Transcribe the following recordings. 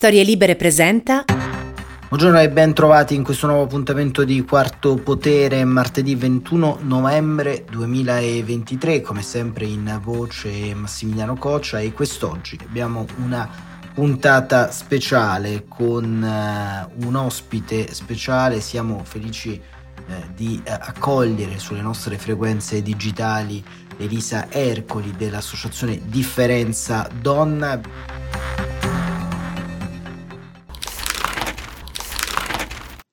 Storie Libere presenta. Buongiorno e ben trovati in questo nuovo appuntamento di Quarto Potere, martedì 21 novembre 2023, come sempre in voce Massimiliano Coccia e quest'oggi abbiamo una puntata speciale con uh, un ospite speciale, siamo felici uh, di uh, accogliere sulle nostre frequenze digitali Elisa Ercoli dell'associazione Differenza Donna.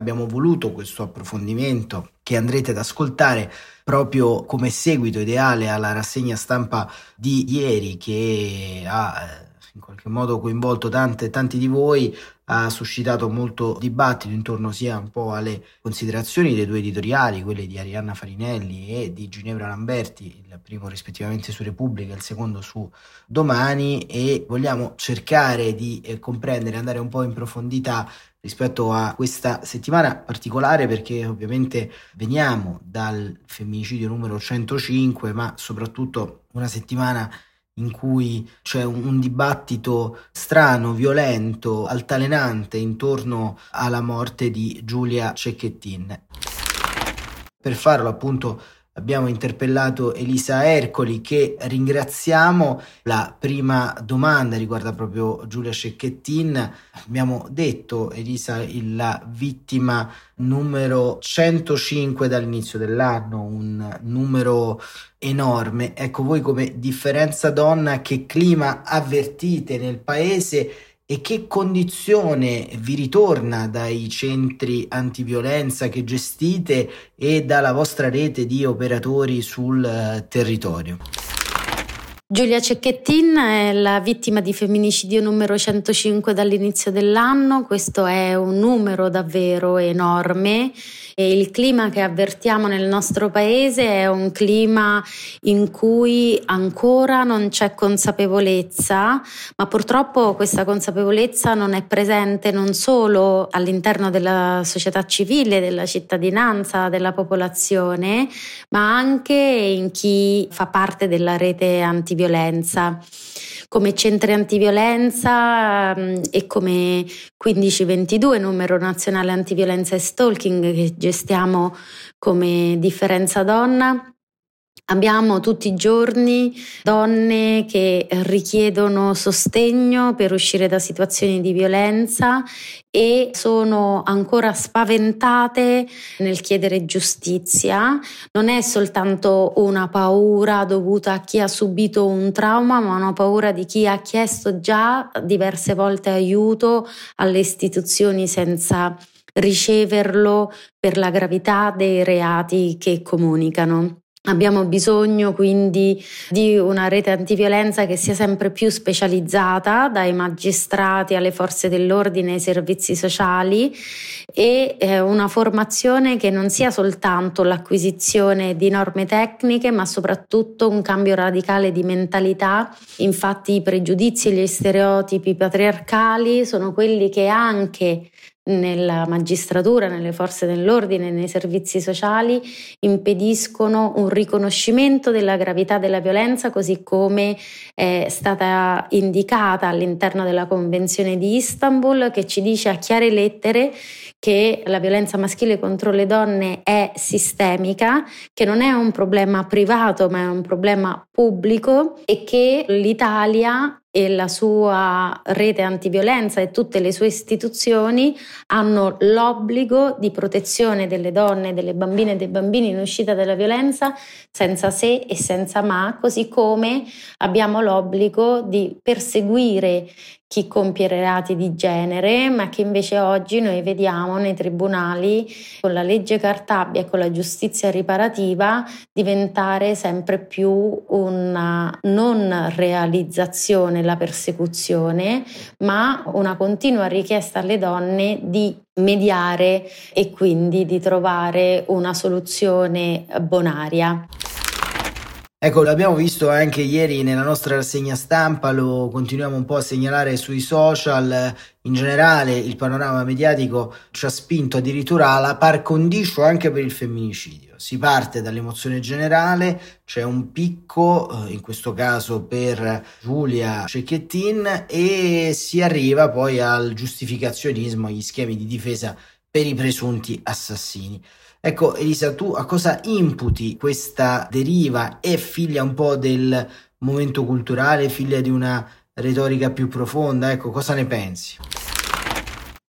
Abbiamo voluto questo approfondimento che andrete ad ascoltare proprio come seguito ideale alla rassegna stampa di ieri che ha eh, in qualche modo coinvolto tante, tanti di voi, ha suscitato molto dibattito intorno sia un po' alle considerazioni dei due editoriali, quelle di Arianna Farinelli e di Ginevra Lamberti, il primo rispettivamente su Repubblica il secondo su Domani e vogliamo cercare di eh, comprendere, andare un po' in profondità rispetto a questa settimana particolare perché ovviamente veniamo dal femminicidio numero 105, ma soprattutto una settimana in cui c'è un, dibattito strano, violento, altalenante intorno alla morte di Giulia Cecchettin. Per farlo appunto abbiamo interpellato Elisa Ercoli che ringraziamo. La prima domanda riguarda proprio Giulia Cecchettin. Abbiamo detto, Elisa, la vittima numero 105 dall'inizio dell'anno, un numero enorme. Ecco, voi come differenza donna, che clima avvertite nel paese e che condizione vi ritorna dai centri antiviolenza che gestite e dalla vostra rete di operatori sul eh, territorio? Giulia Cecchettin è la vittima di femminicidio numero 105 dall'inizio dell'anno, questo è un numero davvero enorme e il clima che avvertiamo nel nostro paese è un clima in cui ancora non c'è consapevolezza, ma purtroppo questa consapevolezza non è presente non solo all'interno della società civile, della cittadinanza, della popolazione, ma anche in chi fa parte della rete antiviolenza come centri antiviolenza mm, e come 1522 numero nazionale antiviolenza e stalking che gestiamo come differenza donna Abbiamo tutti i giorni donne che richiedono sostegno per uscire da situazioni di violenza e sono ancora spaventate nel chiedere giustizia. Non è soltanto una paura dovuta a chi ha subito un trauma, ma una paura di chi ha chiesto già diverse volte aiuto alle istituzioni senza riceverlo per la gravità dei reati che comunicano. Abbiamo bisogno quindi di una rete antiviolenza che sia sempre più specializzata, dai magistrati alle forze dell'ordine ai servizi sociali e eh, una formazione che non sia soltanto l'acquisizione di norme tecniche, ma soprattutto un cambio radicale di mentalità. Infatti i pregiudizi e gli stereotipi patriarcali sono quelli che anche nella magistratura, nelle forze dell'ordine, nei servizi sociali, impediscono un riconoscimento della gravità della violenza così come è stata indicata all'interno della Convenzione di Istanbul che ci dice a chiare lettere che la violenza maschile contro le donne è sistemica, che non è un problema privato ma è un problema pubblico e che l'Italia e la sua rete antiviolenza e tutte le sue istituzioni hanno l'obbligo di protezione delle donne, delle bambine e dei bambini in uscita dalla violenza senza se e senza ma, così come abbiamo l'obbligo di perseguire chi compie reati di genere, ma che invece oggi noi vediamo nei tribunali con la legge Cartabia e con la giustizia riparativa diventare sempre più una non realizzazione, la persecuzione, ma una continua richiesta alle donne di mediare e quindi di trovare una soluzione bonaria. Ecco, l'abbiamo visto anche ieri nella nostra rassegna stampa, lo continuiamo un po' a segnalare sui social, in generale il panorama mediatico ci ha spinto addirittura alla par condicio anche per il femminicidio. Si parte dall'emozione generale, c'è un picco, eh, in questo caso per Giulia Cecchettin, e si arriva poi al giustificazionismo, agli schemi di difesa per i presunti assassini. Ecco, Elisa, tu a cosa imputi questa deriva? È figlia un po' del momento culturale, figlia di una retorica più profonda? Ecco, cosa ne pensi?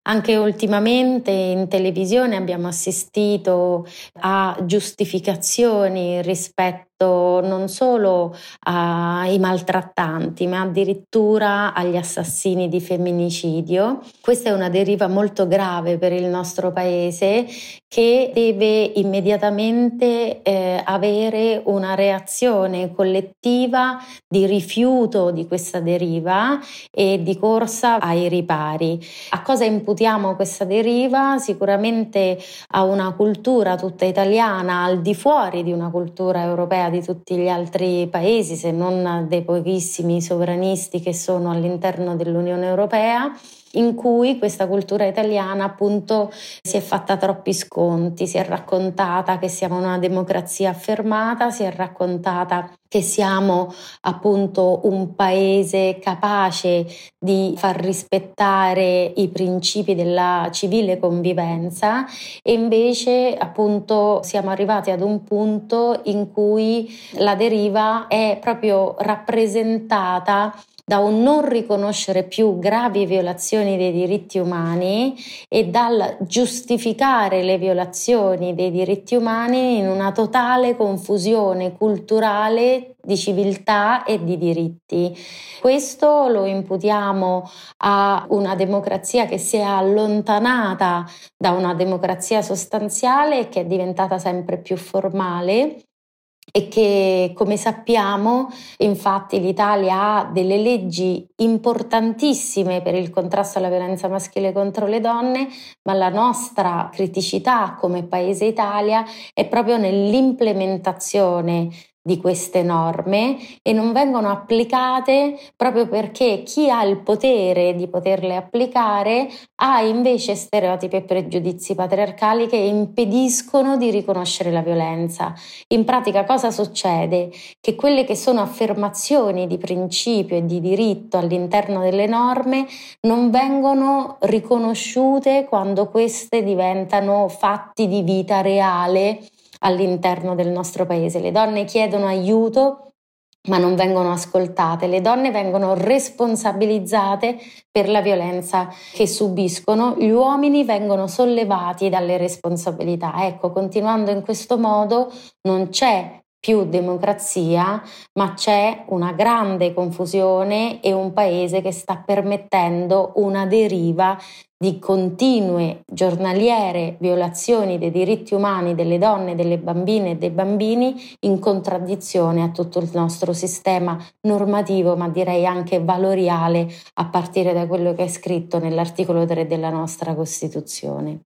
Anche ultimamente in televisione abbiamo assistito a giustificazioni rispetto non solo ai maltrattanti, ma addirittura agli assassini di femminicidio. Questa è una deriva molto grave per il nostro paese che deve immediatamente eh, avere una reazione collettiva di rifiuto di questa deriva e di corsa ai ripari. A cosa imputiamo questa deriva? Sicuramente a una cultura tutta italiana al di fuori di una cultura europea di tutti gli altri paesi, se non dei pochissimi sovranisti che sono all'interno dell'Unione Europea in cui questa cultura italiana appunto si è fatta troppi sconti, si è raccontata che siamo una democrazia affermata, si è raccontata che siamo appunto un paese capace di far rispettare i principi della civile convivenza e invece appunto siamo arrivati ad un punto in cui la deriva è proprio rappresentata da un non riconoscere più gravi violazioni dei diritti umani e dal giustificare le violazioni dei diritti umani in una totale confusione culturale di civiltà e di diritti. Questo lo imputiamo a una democrazia che si è allontanata da una democrazia sostanziale e che è diventata sempre più formale e che come sappiamo infatti l'Italia ha delle leggi importantissime per il contrasto alla violenza maschile contro le donne, ma la nostra criticità come Paese Italia è proprio nell'implementazione di queste norme e non vengono applicate proprio perché chi ha il potere di poterle applicare ha invece stereotipi e pregiudizi patriarcali che impediscono di riconoscere la violenza. In pratica cosa succede? Che quelle che sono affermazioni di principio e di diritto all'interno delle norme non vengono riconosciute quando queste diventano fatti di vita reale all'interno del nostro paese. Le donne chiedono aiuto ma non vengono ascoltate, le donne vengono responsabilizzate per la violenza che subiscono, gli uomini vengono sollevati dalle responsabilità. Ecco, continuando in questo modo non c'è più democrazia, ma c'è una grande confusione e un paese che sta permettendo una deriva di continue giornaliere violazioni dei diritti umani delle donne, delle bambine e dei bambini in contraddizione a tutto il nostro sistema normativo, ma direi anche valoriale a partire da quello che è scritto nell'articolo 3 della nostra Costituzione.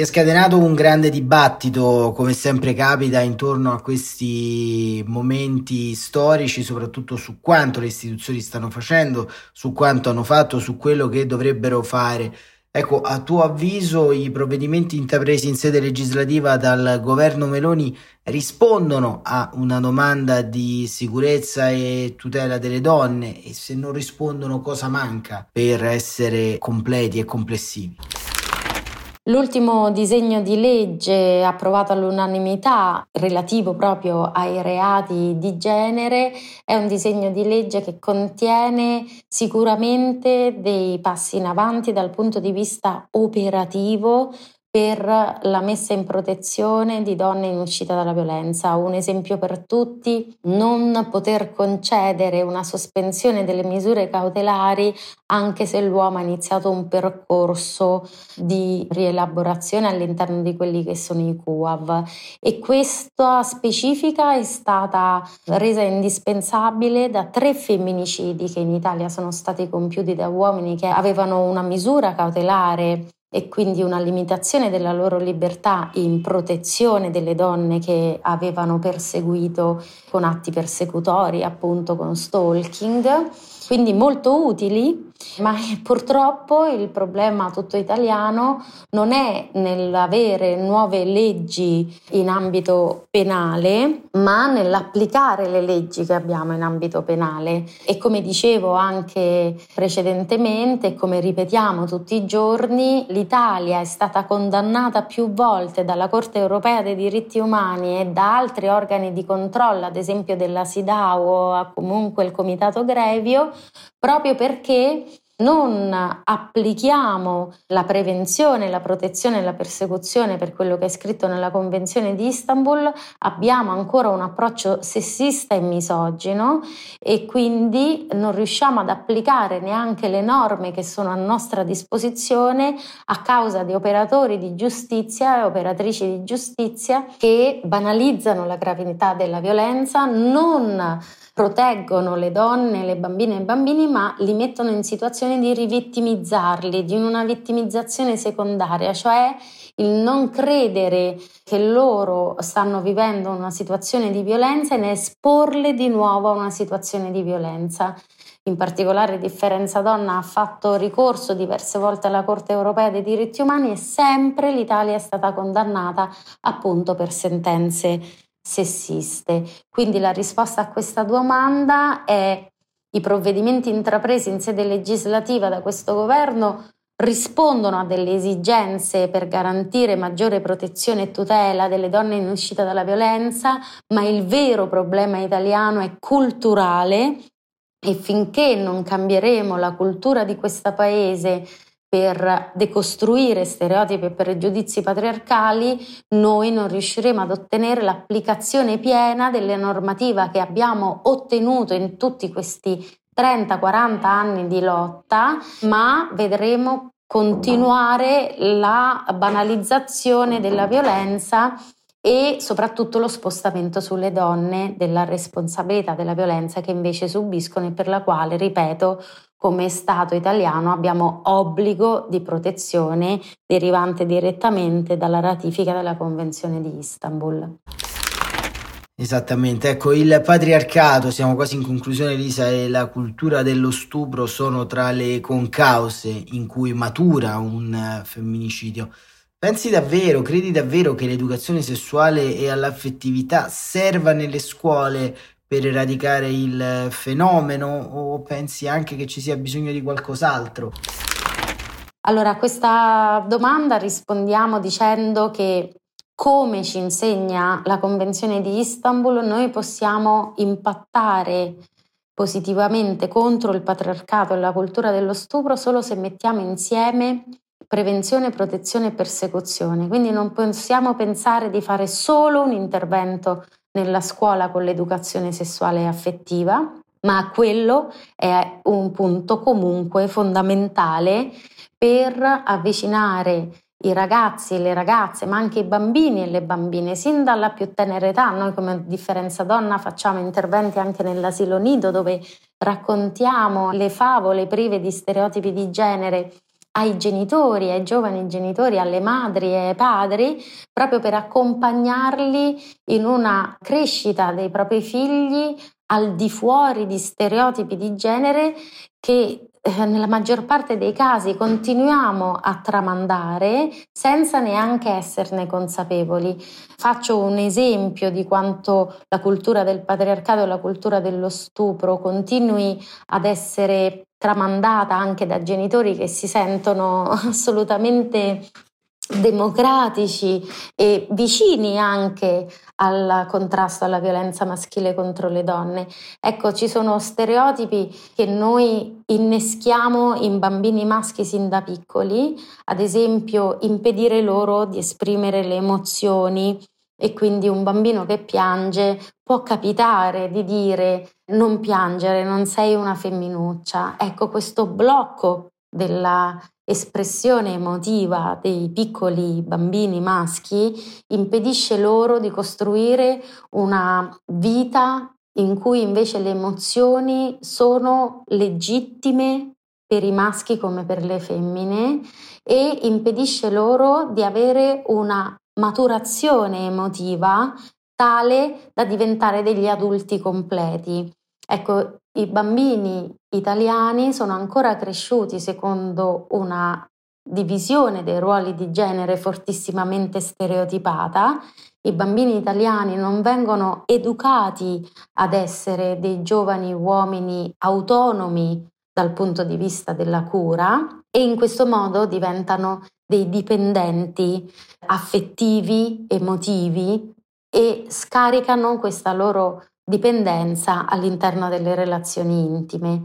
Si è scatenato un grande dibattito, come sempre capita, intorno a questi momenti storici, soprattutto su quanto le istituzioni stanno facendo, su quanto hanno fatto, su quello che dovrebbero fare. Ecco, a tuo avviso i provvedimenti intrapresi in sede legislativa dal governo Meloni rispondono a una domanda di sicurezza e tutela delle donne e se non rispondono cosa manca per essere completi e complessivi? L'ultimo disegno di legge approvato all'unanimità relativo proprio ai reati di genere è un disegno di legge che contiene sicuramente dei passi in avanti dal punto di vista operativo per la messa in protezione di donne in uscita dalla violenza. Un esempio per tutti, non poter concedere una sospensione delle misure cautelari anche se l'uomo ha iniziato un percorso di rielaborazione all'interno di quelli che sono i QAV e questa specifica è stata resa indispensabile da tre femminicidi che in Italia sono stati compiuti da uomini che avevano una misura cautelare e quindi una limitazione della loro libertà in protezione delle donne che avevano perseguito con atti persecutori, appunto con stalking, quindi molto utili Ma purtroppo il problema tutto italiano non è nell'avere nuove leggi in ambito penale, ma nell'applicare le leggi che abbiamo in ambito penale. E come dicevo anche precedentemente, come ripetiamo tutti i giorni, l'Italia è stata condannata più volte dalla Corte europea dei diritti umani e da altri organi di controllo, ad esempio della SIDAO o comunque il Comitato Grevio, proprio perché non applichiamo la prevenzione, la protezione e la persecuzione per quello che è scritto nella Convenzione di Istanbul, abbiamo ancora un approccio sessista e misogino e quindi non riusciamo ad applicare neanche le norme che sono a nostra disposizione a causa di operatori di giustizia e operatrici di giustizia che banalizzano la gravità della violenza, non proteggono le donne, le bambine e i bambini, ma li mettono in situazione di rivittimizzarli, di una vittimizzazione secondaria, cioè il non credere che loro stanno vivendo una situazione di violenza e ne esporle di nuovo a una situazione di violenza. In particolare Differenza Donna ha fatto ricorso diverse volte alla Corte europea dei diritti umani e sempre l'Italia è stata condannata appunto per sentenze sessiste. Quindi la risposta a questa domanda è i provvedimenti intrapresi in sede legislativa da questo governo rispondono a delle esigenze per garantire maggiore protezione e tutela delle donne in uscita dalla violenza, ma il vero problema italiano è culturale e finché non cambieremo la cultura di questo paese per decostruire stereotipi e pregiudizi patriarcali, noi non riusciremo ad ottenere l'applicazione piena della normativa che abbiamo ottenuto in tutti questi 30-40 anni di lotta, ma vedremo continuare la banalizzazione della violenza e soprattutto lo spostamento sulle donne della responsabilità della violenza che invece subiscono e per la quale, ripeto, come Stato italiano abbiamo obbligo di protezione derivante direttamente dalla ratifica della Convenzione di Istanbul. Esattamente, ecco, il patriarcato, siamo quasi in conclusione Lisa, e la cultura dello stupro sono tra le concause in cui matura un femminicidio. Pensi davvero, credi davvero che l'educazione sessuale e all'affettività serva nelle scuole per eradicare il fenomeno o pensi anche che ci sia bisogno di qualcos'altro? Allora, a questa domanda rispondiamo dicendo che come ci insegna la Convenzione di Istanbul, noi possiamo impattare positivamente contro il patriarcato e la cultura dello stupro solo se mettiamo insieme prevenzione, protezione e persecuzione. Quindi non possiamo pensare di fare solo un intervento nella scuola con l'educazione sessuale e affettiva, ma quello è un punto comunque fondamentale per avvicinare i ragazzi e le ragazze, ma anche i bambini e le bambine, sin dalla più tenera età. Noi come differenza donna facciamo interventi anche nell'asilo nido dove raccontiamo le favole prive di stereotipi di genere ai genitori, ai giovani genitori, alle madri e ai padri, proprio per accompagnarli in una crescita dei propri figli al di fuori di stereotipi di genere che eh, nella maggior parte dei casi continuiamo a tramandare senza neanche esserne consapevoli. Faccio un esempio di quanto la cultura del patriarcato e la cultura dello stupro continui ad essere tramandata anche da genitori che si sentono assolutamente democratici e vicini anche al contrasto alla violenza maschile contro le donne. Ecco, ci sono stereotipi che noi inneschiamo in bambini maschi sin da piccoli, ad esempio impedire loro di esprimere le emozioni e quindi un bambino che piange può capitare di dire non piangere, non sei una femminuccia. Ecco, questo blocco della espressione emotiva dei piccoli bambini maschi impedisce loro di costruire una vita in cui invece le emozioni sono legittime per i maschi come per le femmine e impedisce loro di avere una maturazione emotiva tale da diventare degli adulti completi. Ecco, i bambini italiani sono ancora cresciuti secondo una divisione dei ruoli di genere fortissimamente stereotipata. I bambini italiani non vengono educati ad essere dei giovani uomini autonomi dal punto di vista della cura e in questo modo diventano dei dipendenti affettivi, emotivi e scaricano questa loro dipendenza all'interno delle relazioni intime.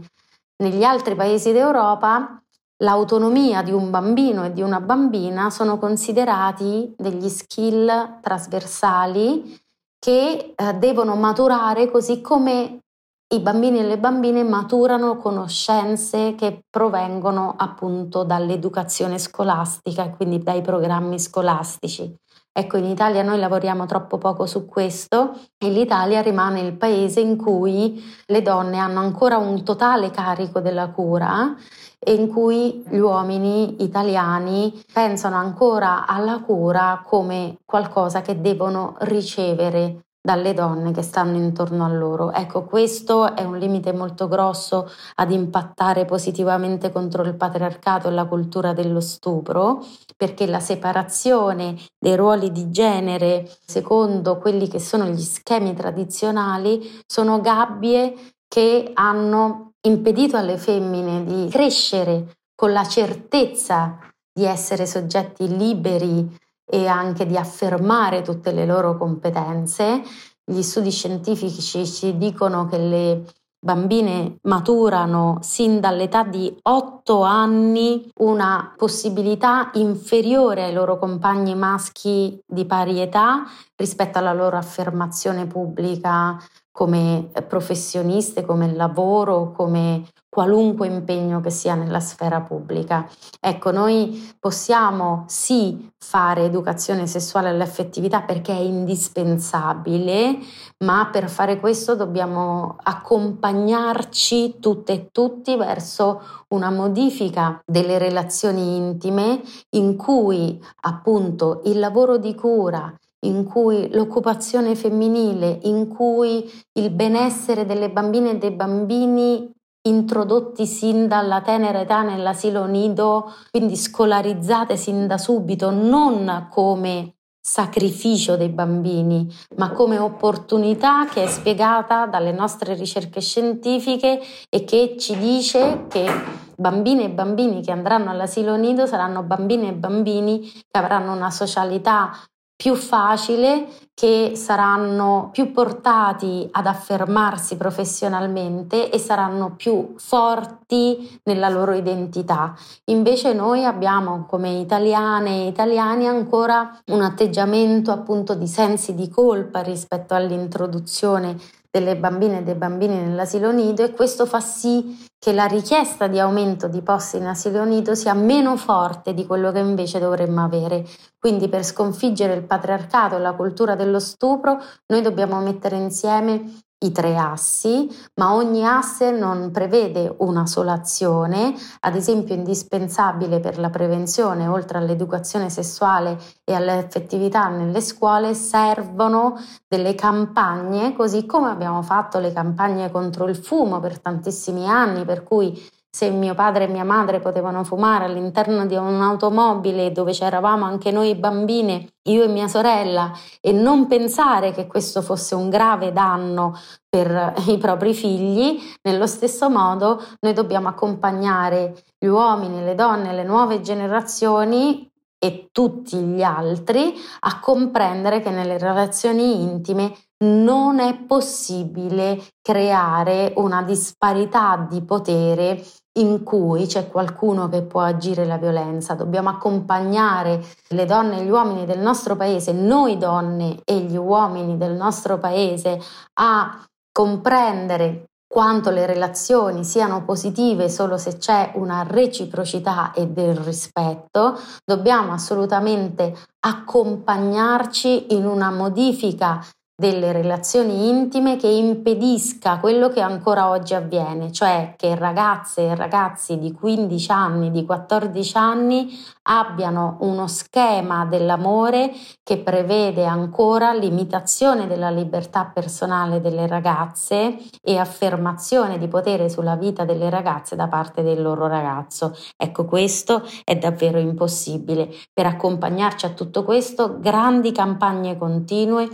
Negli altri paesi d'Europa l'autonomia di un bambino e di una bambina sono considerati degli skill trasversali che eh, devono maturare così come i bambini e le bambine maturano conoscenze che provengono appunto dall'educazione scolastica e quindi dai programmi scolastici. Ecco, in Italia noi lavoriamo troppo poco su questo e l'Italia rimane il paese in cui le donne hanno ancora un totale carico della cura e in cui gli uomini italiani pensano ancora alla cura come qualcosa che devono ricevere dalle donne che stanno intorno a loro. Ecco, questo è un limite molto grosso ad impattare positivamente contro il patriarcato e la cultura dello stupro, perché la separazione dei ruoli di genere secondo quelli che sono gli schemi tradizionali sono gabbie che hanno impedito alle femmine di crescere con la certezza di essere soggetti liberi e anche di affermare tutte le loro competenze. Gli studi scientifici ci dicono che le bambine maturano sin dall'età di 8 anni una possibilità inferiore ai loro compagni maschi di pari età rispetto alla loro affermazione pubblica come professioniste, come lavoro, come qualunque impegno che sia nella sfera pubblica. Ecco, noi possiamo sì fare educazione sessuale all'affettività perché è indispensabile, ma per fare questo dobbiamo accompagnarci tutte e tutti verso una modifica delle relazioni intime in cui appunto il lavoro di cura in cui l'occupazione femminile, in cui il benessere delle bambine e dei bambini introdotti sin dalla tenera età nell'asilo nido, quindi scolarizzate sin da subito, non come sacrificio dei bambini, ma come opportunità che è spiegata dalle nostre ricerche scientifiche e che ci dice che bambine e bambini che andranno all'asilo nido saranno bambine e bambini che avranno una socialità più facile, che saranno più portati ad affermarsi professionalmente e saranno più forti nella loro identità. Invece noi abbiamo come italiane e italiani ancora un atteggiamento appunto di sensi di colpa rispetto all'introduzione delle bambine e dei bambini nell'asilo nido e questo fa sì che la richiesta di aumento di posti in asilo nido sia meno forte di quello che invece dovremmo avere. Quindi per sconfiggere il patriarcato e la cultura dello stupro noi dobbiamo mettere insieme i tre assi, ma ogni asse non prevede una sola azione, ad esempio indispensabile per la prevenzione, oltre all'educazione sessuale e all'effettività nelle scuole, servono delle campagne, così come abbiamo fatto le campagne contro il fumo per tantissimi anni, per cui se mio padre e mia madre potevano fumare all'interno di un'automobile dove c'eravamo anche noi bambine, io e mia sorella, e non pensare che questo fosse un grave danno per i propri figli, nello stesso modo noi dobbiamo accompagnare gli uomini, le donne, le nuove generazioni e tutti gli altri a comprendere che nelle relazioni intime non è possibile creare una disparità di potere in cui c'è qualcuno che può agire la violenza. Dobbiamo accompagnare le donne e gli uomini del nostro paese, noi donne e gli uomini del nostro paese, a comprendere quanto le relazioni siano positive solo se c'è una reciprocità e del rispetto, dobbiamo assolutamente accompagnarci in una modifica delle relazioni intime che impedisca quello che ancora oggi avviene, cioè che ragazze e ragazzi di 15 anni, di 14 anni abbiano uno schema dell'amore che prevede ancora limitazione della libertà personale delle ragazze e affermazione di potere sulla vita delle ragazze da parte del loro ragazzo. Ecco, questo è davvero impossibile. Per accompagnarci a tutto questo, grandi campagne continue,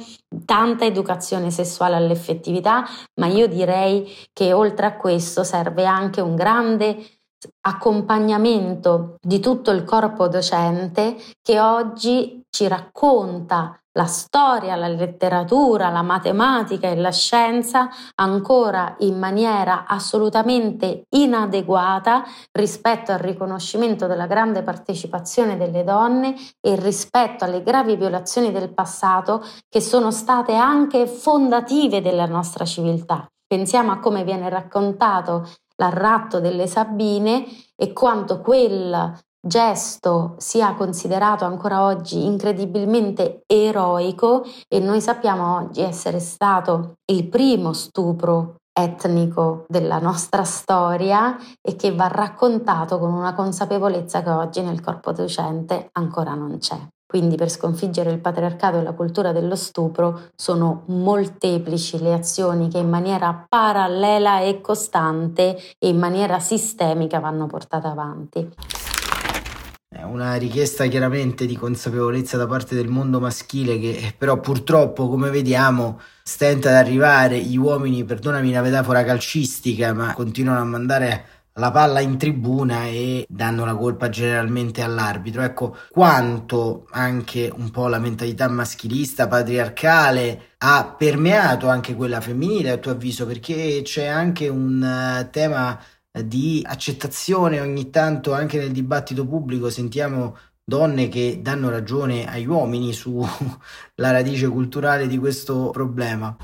tanta educazione sessuale all'effettività, ma io direi che oltre a questo serve anche un grande accompagnamento di tutto il corpo docente che oggi ci racconta la storia, la letteratura, la matematica e la scienza ancora in maniera assolutamente inadeguata rispetto al riconoscimento della grande partecipazione delle donne e rispetto alle gravi violazioni del passato che sono state anche fondative della nostra civiltà. Pensiamo a come viene raccontato l'arratto delle Sabine e quanto quel gesto sia considerato ancora oggi incredibilmente eroico e noi sappiamo oggi essere stato il primo stupro etnico della nostra storia e che va raccontato con una consapevolezza che oggi nel corpo docente ancora non c'è. Quindi per sconfiggere il patriarcato e la cultura dello stupro sono molteplici le azioni che in maniera parallela e costante e in maniera sistemica vanno portate avanti. È una richiesta chiaramente di consapevolezza da parte del mondo maschile che però purtroppo, come vediamo, stenta ad arrivare. Gli uomini, perdonami la metafora calcistica, ma continuano a mandare la palla in tribuna e danno la colpa generalmente all'arbitro. Ecco quanto anche un po' la mentalità maschilista, patriarcale ha permeato anche quella femminile a tuo avviso, perché c'è anche un uh, tema di accettazione ogni tanto anche nel dibattito pubblico sentiamo donne che danno ragione agli uomini sulla radice culturale di questo problema.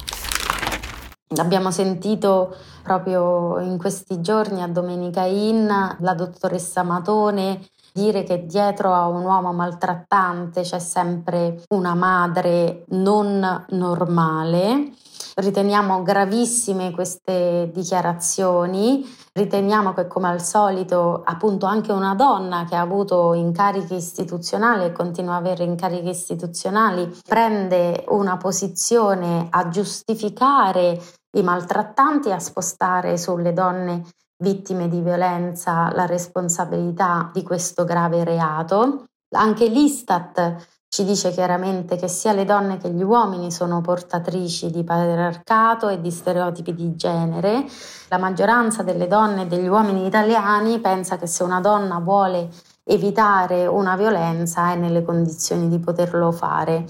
Abbiamo sentito proprio in questi giorni a Domenica Inn la dottoressa Matone dire che dietro a un uomo maltrattante c'è sempre una madre non normale. Riteniamo gravissime queste dichiarazioni, riteniamo che come al solito appunto anche una donna che ha avuto incarichi istituzionali e continua ad avere incarichi istituzionali prende una posizione a giustificare i maltrattanti a spostare sulle donne vittime di violenza la responsabilità di questo grave reato. Anche l'Istat ci dice chiaramente che sia le donne che gli uomini sono portatrici di patriarcato e di stereotipi di genere. La maggioranza delle donne e degli uomini italiani pensa che se una donna vuole evitare una violenza è nelle condizioni di poterlo fare.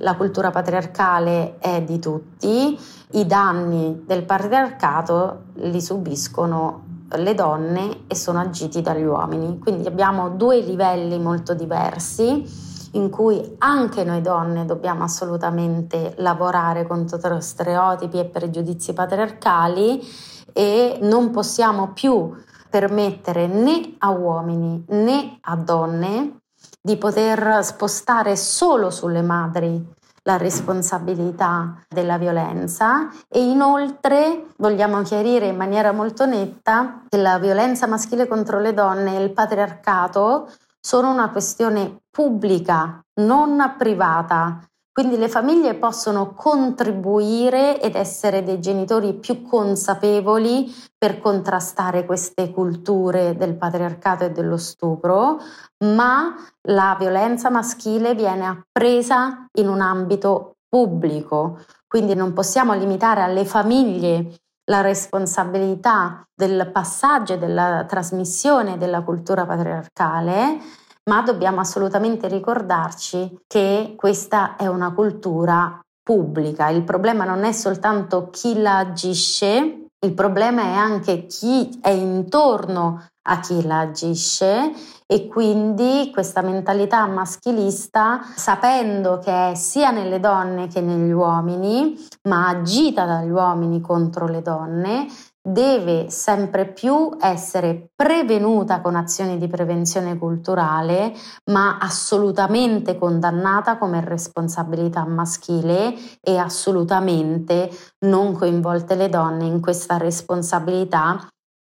La cultura patriarcale è di tutti, i danni del patriarcato li subiscono le donne e sono agiti dagli uomini. Quindi abbiamo due livelli molto diversi in cui anche noi donne dobbiamo assolutamente lavorare contro stereotipi e pregiudizi patriarcali e non possiamo più permettere né a uomini né a donne di poter spostare solo sulle madri la responsabilità della violenza e inoltre vogliamo chiarire in maniera molto netta che la violenza maschile contro le donne e il patriarcato sono una questione pubblica, non privata. Quindi le famiglie possono contribuire ed essere dei genitori più consapevoli per contrastare queste culture del patriarcato e dello stupro, ma la violenza maschile viene appresa in un ambito pubblico. Quindi non possiamo limitare alle famiglie la responsabilità del passaggio e della trasmissione della cultura patriarcale, ma dobbiamo assolutamente ricordarci che questa è una cultura pubblica. Il problema non è soltanto chi la agisce, il problema è anche chi è intorno a chi la agisce e quindi questa mentalità maschilista, sapendo che è sia nelle donne che negli uomini, ma agita dagli uomini contro le donne, deve sempre più essere prevenuta con azioni di prevenzione culturale, ma assolutamente condannata come responsabilità maschile e assolutamente non coinvolte le donne in questa responsabilità.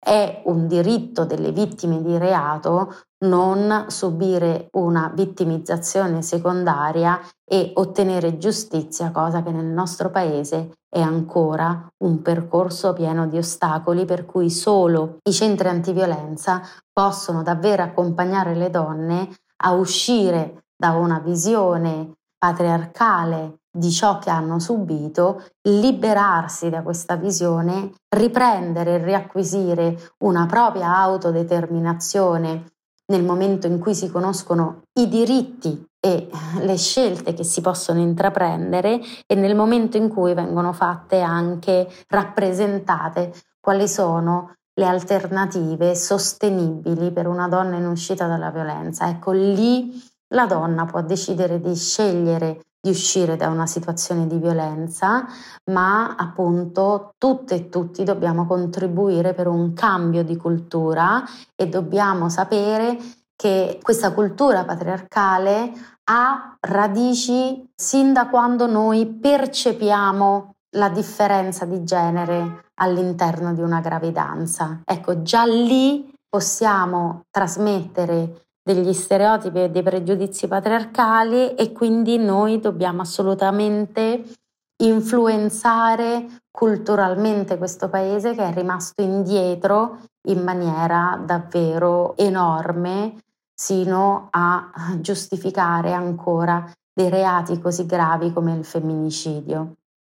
È un diritto delle vittime di reato non subire una vittimizzazione secondaria e ottenere giustizia, cosa che nel nostro paese è ancora un percorso pieno di ostacoli per cui solo i centri antiviolenza possono davvero accompagnare le donne a uscire da una visione patriarcale di ciò che hanno subito, liberarsi da questa visione, riprendere e riacquisire una propria autodeterminazione nel momento in cui si conoscono i diritti e le scelte che si possono intraprendere e nel momento in cui vengono fatte anche rappresentate quali sono le alternative sostenibili per una donna in uscita dalla violenza. Ecco, lì la donna può decidere di scegliere di uscire da una situazione di violenza, ma appunto tutte e tutti dobbiamo contribuire per un cambio di cultura e dobbiamo sapere che questa cultura patriarcale ha radici sin da quando noi percepiamo la differenza di genere all'interno di una gravidanza. Ecco, già lì possiamo trasmettere degli stereotipi e dei pregiudizi patriarcali e quindi noi dobbiamo assolutamente influenzare culturalmente questo paese che è rimasto indietro in maniera davvero enorme sino a giustificare ancora dei reati così gravi come il femminicidio.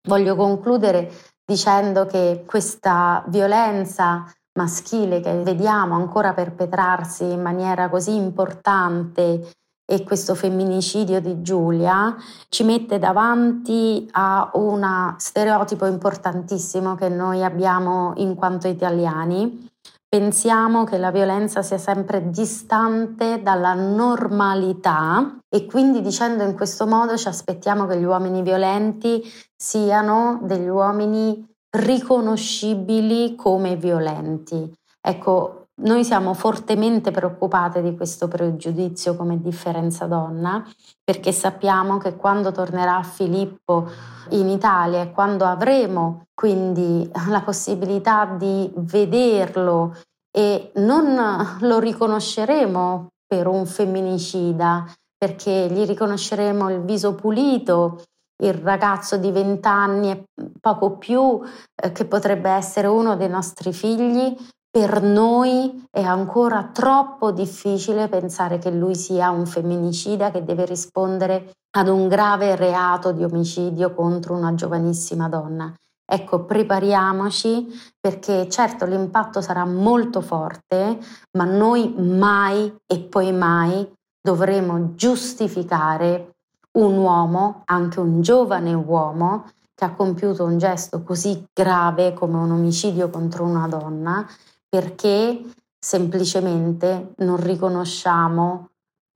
Voglio concludere dicendo che questa violenza maschile che vediamo ancora perpetrarsi in maniera così importante e questo femminicidio di Giulia ci mette davanti a un stereotipo importantissimo che noi abbiamo in quanto italiani. Pensiamo che la violenza sia sempre distante dalla normalità e quindi dicendo in questo modo ci aspettiamo che gli uomini violenti siano degli uomini riconoscibili come violenti. Ecco, noi siamo fortemente preoccupate di questo pregiudizio come differenza donna perché sappiamo che quando tornerà Filippo in Italia e quando avremo quindi la possibilità di vederlo e non lo riconosceremo per un femminicida perché gli riconosceremo il viso pulito il ragazzo di 20 anni e poco più eh, che potrebbe essere uno dei nostri figli, per noi è ancora troppo difficile pensare che lui sia un femminicida che deve rispondere ad un grave reato di omicidio contro una giovanissima donna. Ecco, prepariamoci perché certo l'impatto sarà molto forte, ma noi mai e poi mai dovremo giustificare un uomo, anche un giovane uomo, che ha compiuto un gesto così grave come un omicidio contro una donna, perché semplicemente non riconosciamo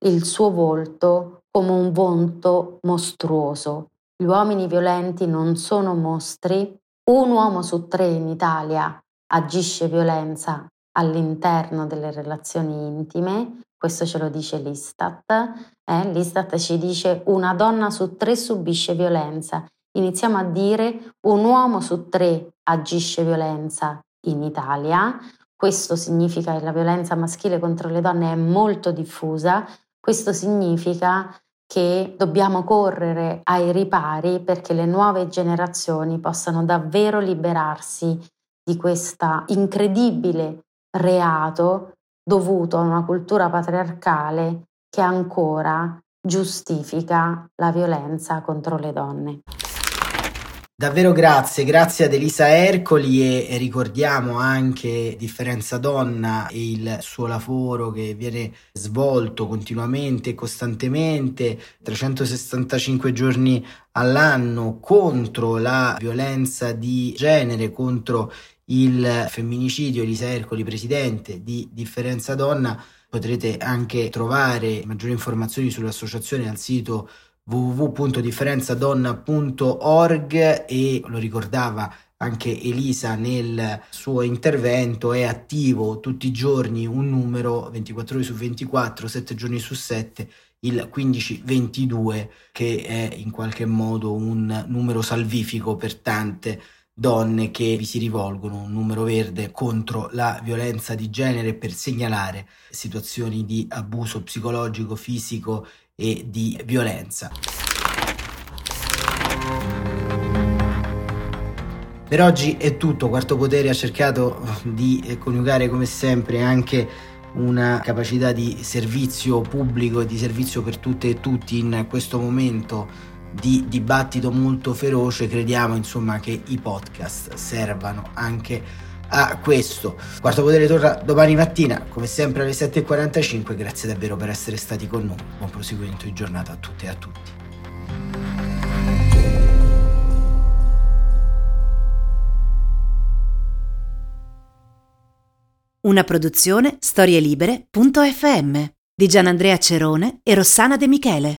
il suo volto come un volto mostruoso. Gli uomini violenti non sono mostri. Un uomo su tre in Italia agisce violenza all'interno delle relazioni intime questo ce lo dice l'Istat. Eh? L'Istat ci dice una donna su tre subisce violenza. Iniziamo a dire un uomo su tre agisce violenza in Italia. Questo significa che la violenza maschile contro le donne è molto diffusa. Questo significa che dobbiamo correre ai ripari perché le nuove generazioni possano davvero liberarsi di questo incredibile reato dovuto a una cultura patriarcale che ancora giustifica la violenza contro le donne. Davvero grazie, grazie ad Elisa Ercoli e ricordiamo anche Differenza Donna e il suo lavoro che viene svolto continuamente e costantemente, 365 giorni all'anno contro la violenza di genere, contro il femminicidio, Elisa Ercoli, presidente di Differenza Donna. Potrete anche trovare maggiori informazioni sull'associazione al sito www.differenzadonna.org e lo ricordava anche Elisa nel suo intervento, è attivo tutti i giorni un numero 24 ore su 24, 7 giorni su 7, il 1522, che è in qualche modo un numero salvifico per tante donne che vi si rivolgono, un numero verde contro la violenza di genere per segnalare situazioni di abuso psicologico, fisico e di violenza. Per oggi è tutto, Quarto Potere ha cercato di coniugare come sempre anche una capacità di servizio pubblico e di servizio per tutte e tutti in questo momento di dibattito molto feroce, crediamo insomma che i podcast servano anche a questo. Quarto Potere torna domani mattina, come sempre alle 7.45. Grazie davvero per essere stati con noi. Buon proseguimento di giornata a tutte e a tutti. Una produzione storielibere.fm di Gianandrea Cerone e Rossana De Michele.